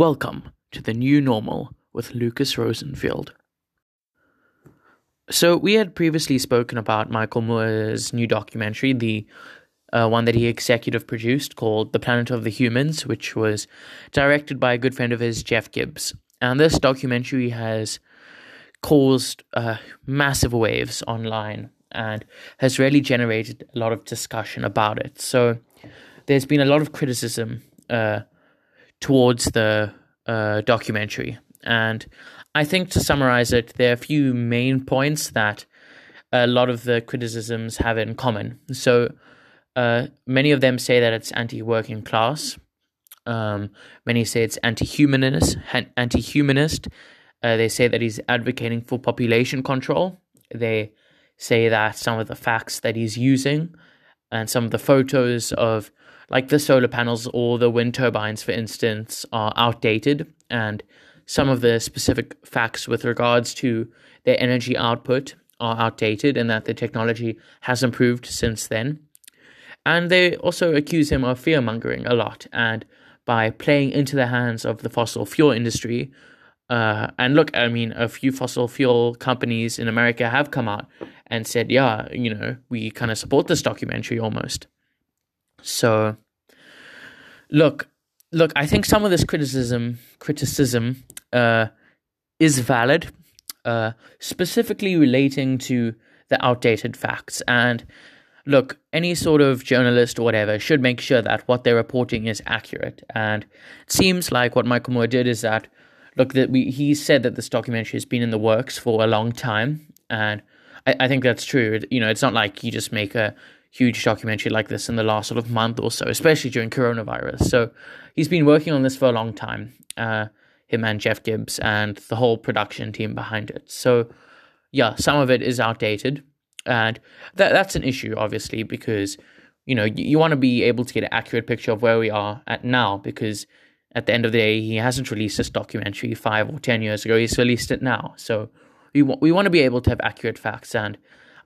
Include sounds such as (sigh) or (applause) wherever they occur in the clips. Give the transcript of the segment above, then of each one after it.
Welcome to the new normal with Lucas Rosenfield. So, we had previously spoken about Michael Moore's new documentary, the uh, one that he executive produced called The Planet of the Humans, which was directed by a good friend of his, Jeff Gibbs. And this documentary has caused uh, massive waves online and has really generated a lot of discussion about it. So, there's been a lot of criticism uh, towards the uh, documentary. And I think to summarize it, there are a few main points that a lot of the criticisms have in common. So uh, many of them say that it's anti-working class. Um, many say it's anti-humanist. Anti-humanist. Uh, they say that he's advocating for population control. They say that some of the facts that he's using and some of the photos of like the solar panels or the wind turbines, for instance, are outdated, and some of the specific facts with regards to their energy output are outdated, and that the technology has improved since then. And they also accuse him of fear mongering a lot, and by playing into the hands of the fossil fuel industry. Uh, and look, I mean, a few fossil fuel companies in America have come out and said, yeah, you know, we kind of support this documentary almost. So, look, look, I think some of this criticism criticism uh, is valid, uh, specifically relating to the outdated facts. And look, any sort of journalist or whatever should make sure that what they're reporting is accurate. And it seems like what Michael Moore did is that look that we he said that this documentary has been in the works for a long time, and I, I think that's true. You know, it's not like you just make a huge documentary like this in the last sort of month or so, especially during coronavirus. So he's been working on this for a long time, uh, him and Jeff Gibbs and the whole production team behind it. So yeah, some of it is outdated, and that that's an issue, obviously, because you know you, you want to be able to get an accurate picture of where we are at now, because at the end of the day, he hasn't released this documentary five or ten years ago. He's released it now, so we w- we want to be able to have accurate facts and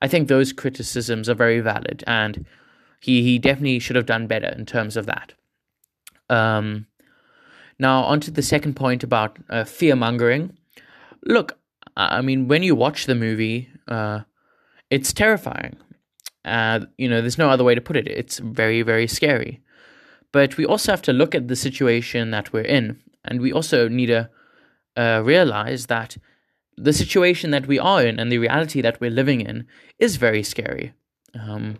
I think those criticisms are very valid, and he he definitely should have done better in terms of that. Um, now on to the second point about uh, fear mongering. Look, I mean, when you watch the movie, uh, it's terrifying. Uh, you know, there's no other way to put it. It's very, very scary. But we also have to look at the situation that we're in, and we also need to uh, realize that the situation that we are in and the reality that we're living in is very scary. Um,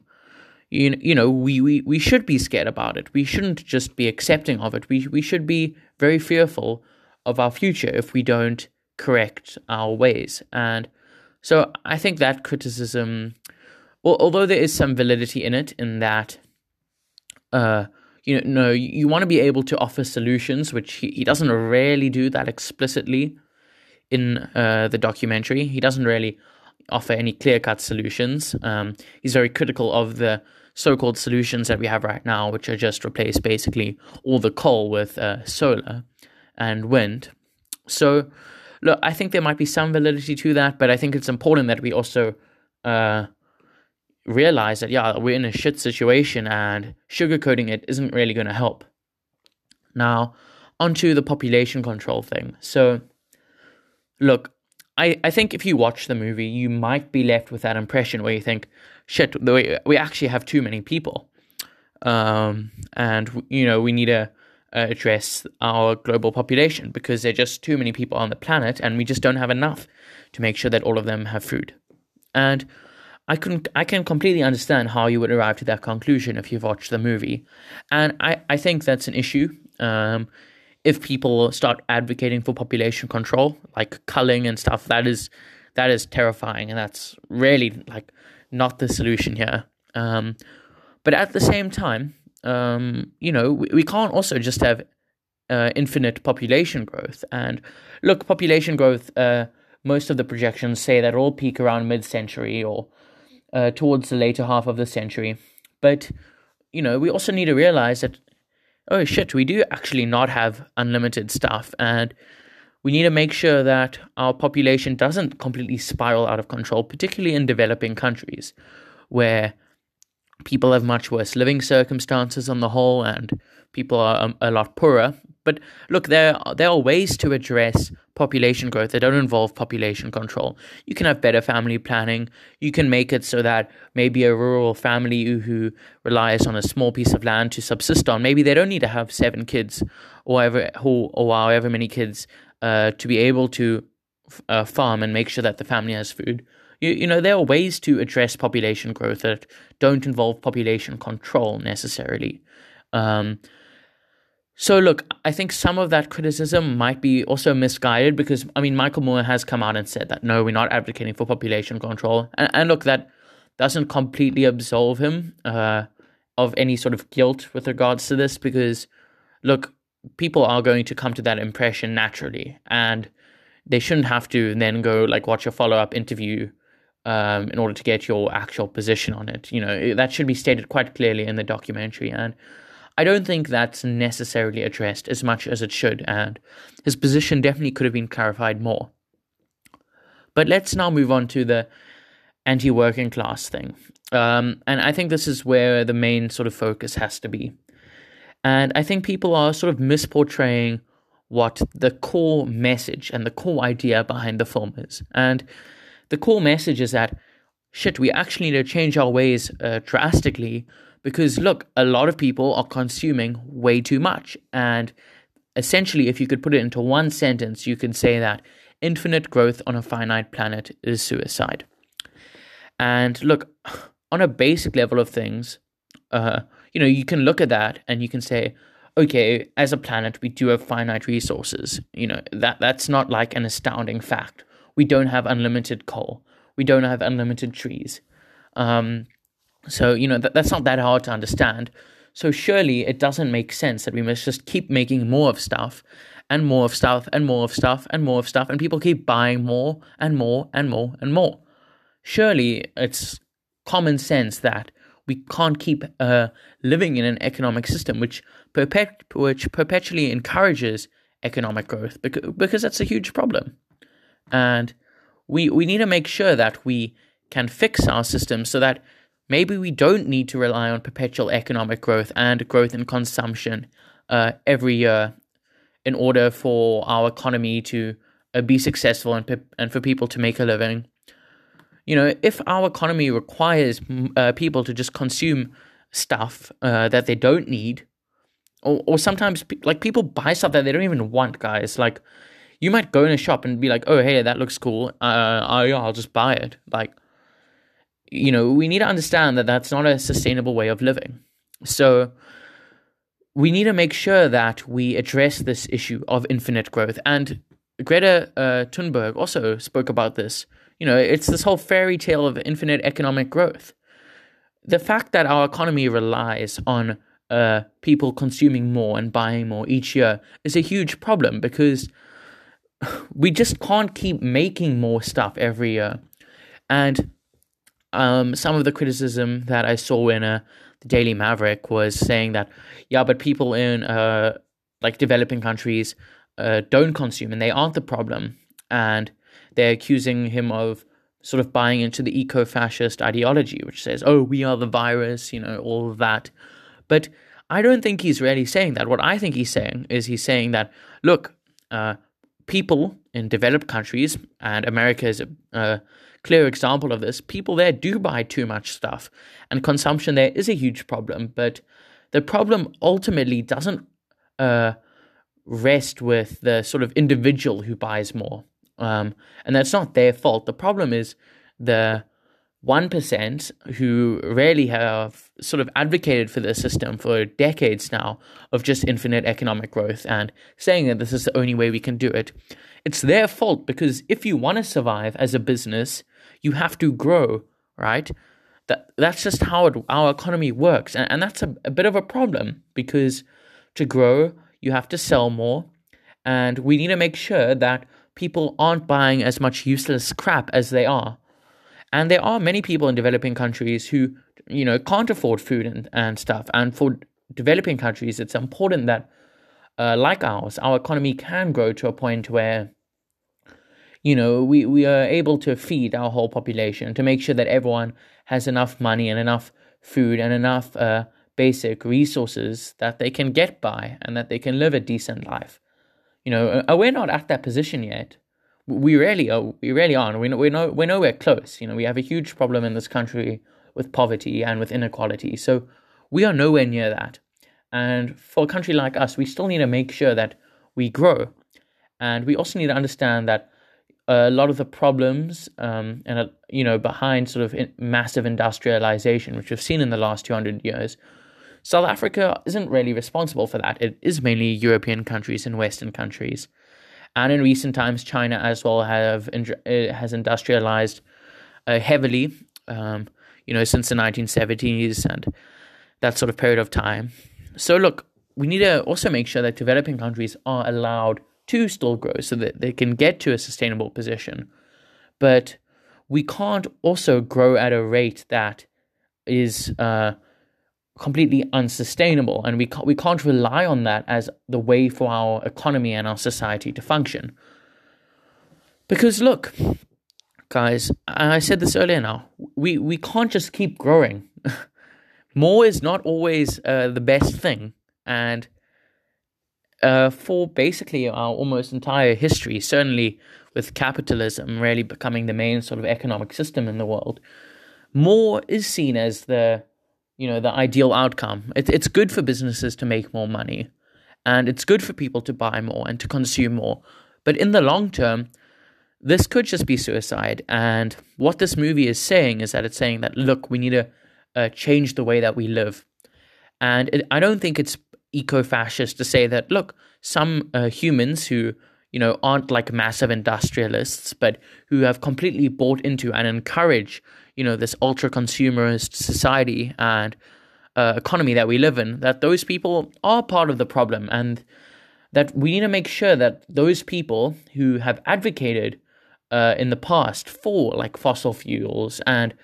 you, you know, we, we, we should be scared about it. We shouldn't just be accepting of it. We, we should be very fearful of our future if we don't correct our ways. And so I think that criticism, although there is some validity in it, in that, uh, you know, no, you want to be able to offer solutions, which he, he doesn't really do that explicitly in uh, the documentary. He doesn't really offer any clear cut solutions. Um, he's very critical of the so called solutions that we have right now, which are just replace basically all the coal with uh, solar and wind. So, look, I think there might be some validity to that, but I think it's important that we also uh, realize that, yeah, we're in a shit situation and sugarcoating it isn't really going to help. Now, onto the population control thing. So, look, I, I think if you watch the movie, you might be left with that impression where you think, shit, we actually have too many people. Um, and, you know, we need to uh, address our global population because there are just too many people on the planet and we just don't have enough to make sure that all of them have food. And I can I can completely understand how you would arrive to that conclusion if you've watched the movie, and I, I think that's an issue. Um, if people start advocating for population control, like culling and stuff, that is that is terrifying, and that's really like not the solution here. Um, but at the same time, um, you know, we, we can't also just have uh, infinite population growth. And look, population growth. Uh, most of the projections say that it'll peak around mid-century or uh, towards the later half of the century. But you know, we also need to realize that oh shit, we do actually not have unlimited stuff. And we need to make sure that our population doesn't completely spiral out of control, particularly in developing countries where people have much worse living circumstances on the whole, and people are um, a lot poorer. But look, there there are ways to address population growth that don't involve population control. You can have better family planning. You can make it so that maybe a rural family who relies on a small piece of land to subsist on, maybe they don't need to have seven kids or ever or, or however many kids uh, to be able to uh, farm and make sure that the family has food. You, you know, there are ways to address population growth that don't involve population control necessarily. Um, so, look, I think some of that criticism might be also misguided because, I mean, Michael Moore has come out and said that no, we're not advocating for population control. And, and look, that doesn't completely absolve him uh, of any sort of guilt with regards to this because, look, people are going to come to that impression naturally. And they shouldn't have to then go like watch a follow up interview um, in order to get your actual position on it. You know, that should be stated quite clearly in the documentary. And I don't think that's necessarily addressed as much as it should, and his position definitely could have been clarified more. But let's now move on to the anti working class thing. Um, and I think this is where the main sort of focus has to be. And I think people are sort of misportraying what the core message and the core idea behind the film is. And the core message is that, shit, we actually need to change our ways uh, drastically because look, a lot of people are consuming way too much. And essentially, if you could put it into one sentence, you can say that infinite growth on a finite planet is suicide. And look, on a basic level of things, uh, you know, you can look at that and you can say, okay, as a planet, we do have finite resources. You know, that that's not like an astounding fact. We don't have unlimited coal. We don't have unlimited trees. Um, so, you know, that, that's not that hard to understand. So, surely it doesn't make sense that we must just keep making more of stuff and more of stuff and more of stuff and more of stuff, and people keep buying more and more and more and more. Surely it's common sense that we can't keep uh, living in an economic system which, perpet- which perpetually encourages economic growth because, because that's a huge problem. And we, we need to make sure that we can fix our system so that maybe we don't need to rely on perpetual economic growth and growth in consumption uh, every year in order for our economy to uh, be successful and, pe- and for people to make a living. You know, if our economy requires uh, people to just consume stuff uh, that they don't need, or, or sometimes pe- like people buy stuff that they don't even want, guys. Like, you might go in a shop and be like, "Oh, hey, that looks cool. Uh, I'll just buy it." Like, you know, we need to understand that that's not a sustainable way of living. So we need to make sure that we address this issue of infinite growth. And Greta uh, Thunberg also spoke about this. You know, it's this whole fairy tale of infinite economic growth. The fact that our economy relies on uh, people consuming more and buying more each year is a huge problem because we just can't keep making more stuff every year. And um, some of the criticism that I saw in uh, the Daily Maverick was saying that, yeah, but people in uh, like developing countries uh, don't consume and they aren't the problem. And they're accusing him of sort of buying into the eco fascist ideology, which says, oh, we are the virus, you know, all of that. But I don't think he's really saying that. What I think he's saying is he's saying that, look, uh, people in developed countries, and America is a, uh, clear example of this. People there do buy too much stuff, and consumption there is a huge problem. But the problem ultimately doesn't uh, rest with the sort of individual who buys more, um, and that's not their fault. The problem is the 1% who really have sort of advocated for the system for decades now of just infinite economic growth and saying that this is the only way we can do it. It's their fault because if you want to survive as a business, you have to grow, right? That that's just how it, our economy works, and, and that's a, a bit of a problem because to grow you have to sell more, and we need to make sure that people aren't buying as much useless crap as they are. And there are many people in developing countries who, you know, can't afford food and, and stuff. And for developing countries, it's important that, uh, like ours, our economy can grow to a point where you know, we, we are able to feed our whole population to make sure that everyone has enough money and enough food and enough uh, basic resources that they can get by and that they can live a decent life. You know, uh, uh we're not at that position yet. We really are. We really aren't. We know, we know, we're nowhere close. You know, we have a huge problem in this country with poverty and with inequality. So we are nowhere near that. And for a country like us, we still need to make sure that we grow. And we also need to understand that a lot of the problems um, and uh, you know behind sort of massive industrialization, which we've seen in the last 200 years, South Africa isn't really responsible for that. It is mainly European countries and Western countries, and in recent times, China as well have uh, has industrialized uh, heavily. Um, you know, since the 1970s and that sort of period of time. So look, we need to also make sure that developing countries are allowed to still grow so that they can get to a sustainable position. But we can't also grow at a rate that is uh, completely unsustainable, and we can't, we can't rely on that as the way for our economy and our society to function. Because look, guys, I said this earlier now, we, we can't just keep growing. (laughs) More is not always uh, the best thing, and uh, for basically our almost entire history, certainly with capitalism really becoming the main sort of economic system in the world, more is seen as the you know the ideal outcome. It, it's good for businesses to make more money, and it's good for people to buy more and to consume more. But in the long term, this could just be suicide. And what this movie is saying is that it's saying that look, we need to uh, change the way that we live. And it, I don't think it's eco-fascist to say that look some uh, humans who you know aren't like massive industrialists but who have completely bought into and encourage you know this ultra consumerist society and uh, economy that we live in that those people are part of the problem. And that we need to make sure that those people who have advocated uh, in the past for like fossil fuels and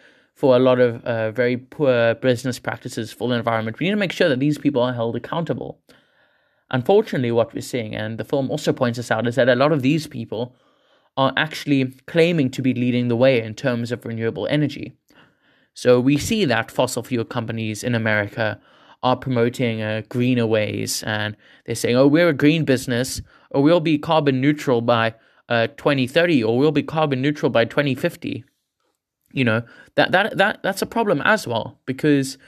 for a lot of uh, very poor business practices for the environment. We need to make sure that these people are held accountable. Unfortunately, what we're seeing, and the film also points us out, is that a lot of these people are actually claiming to be leading the way in terms of renewable energy. So we see that fossil fuel companies in America are promoting uh, greener ways, and they're saying, "Oh, we're a green business, or we'll be carbon neutral by uh, 2030, or we'll be carbon neutral by 2050." You know that that that that's a problem as well because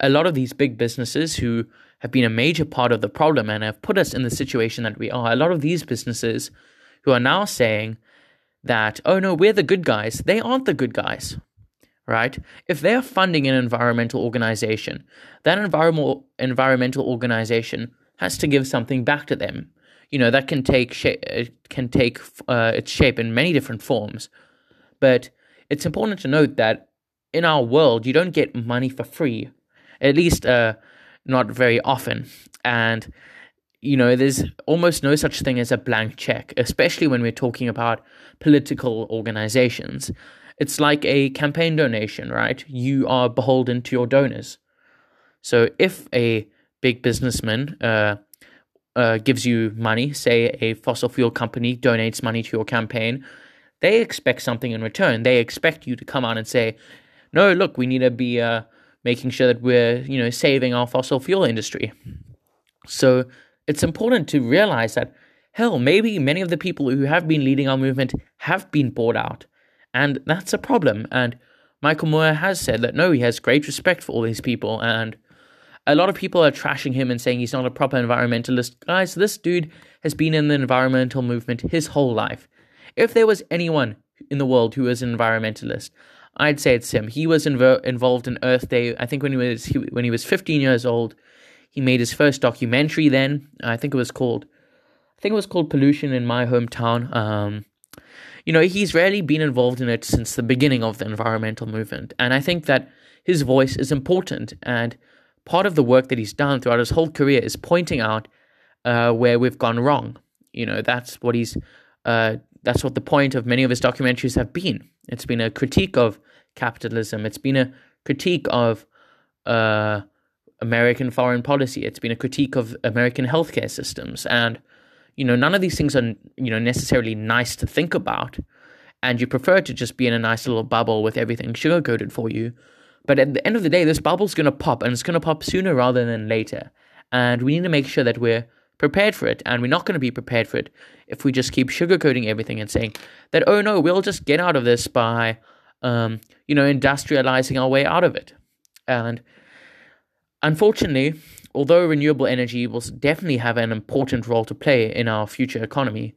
a lot of these big businesses who have been a major part of the problem and have put us in the situation that we are a lot of these businesses who are now saying that oh no we're the good guys they aren't the good guys right? If they're funding an environmental organization that environmental environmental organization has to give something back to them. You know that can take shape it can take uh, its shape in many different forms. But it's important to note that in our world, you don't get money for free, at least uh, not very often. And, you know, there's almost no such thing as a blank check, especially when we're talking about political organizations. It's like a campaign donation, right? You are beholden to your donors. So if a big businessman uh, uh, gives you money, say a fossil fuel company donates money to your campaign, they expect something in return. They expect you to come out and say, "No, look, we need to be uh, making sure that we're, you know, saving our fossil fuel industry." So it's important to realize that hell, maybe many of the people who have been leading our movement have been bought out, and that's a problem. And Michael Moore has said that no, he has great respect for all these people, and a lot of people are trashing him and saying he's not a proper environmentalist. Guys, this dude has been in the environmental movement his whole life. If there was anyone in the world who was an environmentalist, I'd say it's him. He was inv- involved in Earth Day. I think when he was he, when he was 15 years old, he made his first documentary. Then I think it was called, I think it was called Pollution in My Hometown. Um, you know, he's rarely been involved in it since the beginning of the environmental movement, and I think that his voice is important. And part of the work that he's done throughout his whole career is pointing out uh, where we've gone wrong. You know, that's what he's uh, that's what the point of many of his documentaries have been. It's been a critique of capitalism. It's been a critique of uh, American foreign policy. It's been a critique of American healthcare systems. And, you know, none of these things are, you know, necessarily nice to think about. And you prefer to just be in a nice little bubble with everything sugar coated for you. But at the end of the day, this bubble's going to pop, and it's going to pop sooner rather than later. And we need to make sure that we're prepared for it. And we're not going to be prepared for it if we just keep sugarcoating everything and saying that, oh no, we'll just get out of this by, um, you know, industrializing our way out of it. And unfortunately, although renewable energy will definitely have an important role to play in our future economy,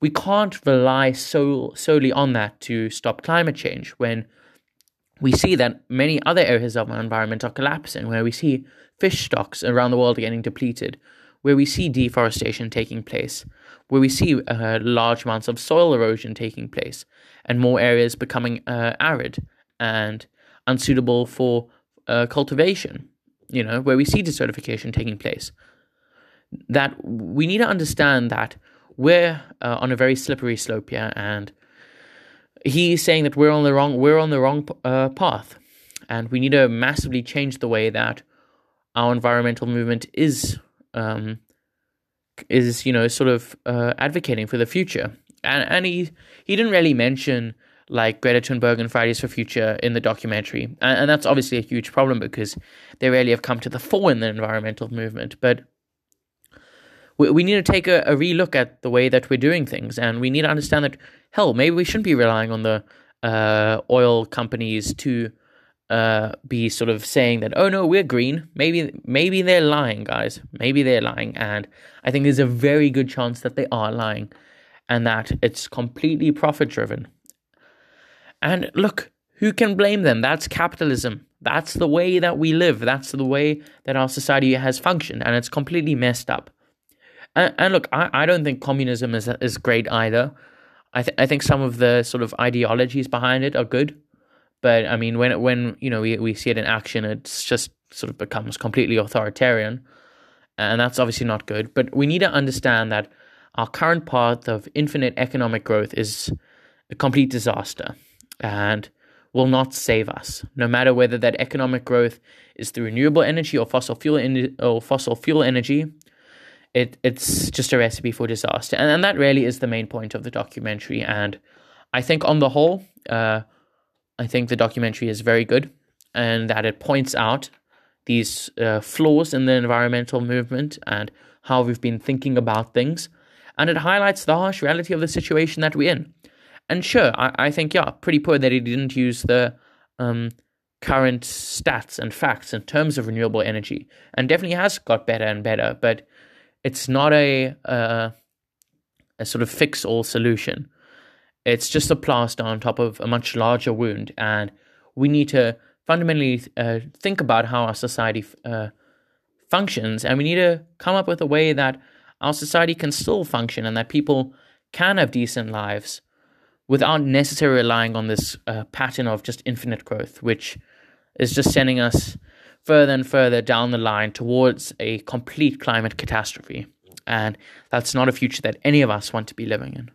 we can't rely so solely on that to stop climate change when we see that many other areas of our environment are collapsing, where we see fish stocks around the world getting depleted, where we see deforestation taking place, where we see uh, large amounts of soil erosion taking place, and more areas becoming uh, arid and unsuitable for uh, cultivation, you know, where we see desertification taking place. That we need to understand that we're uh, on a very slippery slope here, and he's saying that we're on the wrong we're on the wrong uh, path, and we need to massively change the way that our environmental movement is um, is you know sort of uh, advocating for the future. And and he he didn't really mention like Greta Thunberg and Fridays for Future in the documentary, and, and that's obviously a huge problem because they really have come to the fore in the environmental movement, but we, we need to take a, a relook at the way that we're doing things, and we need to understand that hell, maybe we shouldn't be relying on the uh, oil companies to uh, be sort of saying that, oh no, we're green. Maybe maybe they're lying, guys. Maybe they're lying, and I think there's a very good chance that they are lying, and that it's completely profit driven. And look, who can blame them? That's capitalism. That's the way that we live. That's the way that our society has functioned, and it's completely messed up. And, and look, I, I don't think communism is is great either. I th- I think some of the sort of ideologies behind it are good, but I mean when when you know we we see it in action, it's just sort of becomes completely authoritarian, and that's obviously not good. But we need to understand that our current path of infinite economic growth is a complete disaster, and will not save us. No matter whether that economic growth is through renewable energy or fossil fuel in, or fossil fuel energy, it it's just a recipe for disaster, and, and that really is the main point of the documentary. And I think on the whole, uh, I think the documentary is very good, and that it points out these uh, flaws in the environmental movement and how we've been thinking about things, and it highlights the harsh reality of the situation that we're in. And sure, I, I think yeah, pretty poor that he didn't use the um, current stats and facts in terms of renewable energy, and definitely has got better and better, but it's not a uh, a sort of fix all solution. It's just a plaster on top of a much larger wound, and we need to fundamentally uh, think about how our society uh, functions, and we need to come up with a way that our society can still function and that people can have decent lives without necessarily relying on this uh, pattern of just infinite growth, which is just sending us further and further down the line towards a complete climate catastrophe. And that's not a future that any of us want to be living in.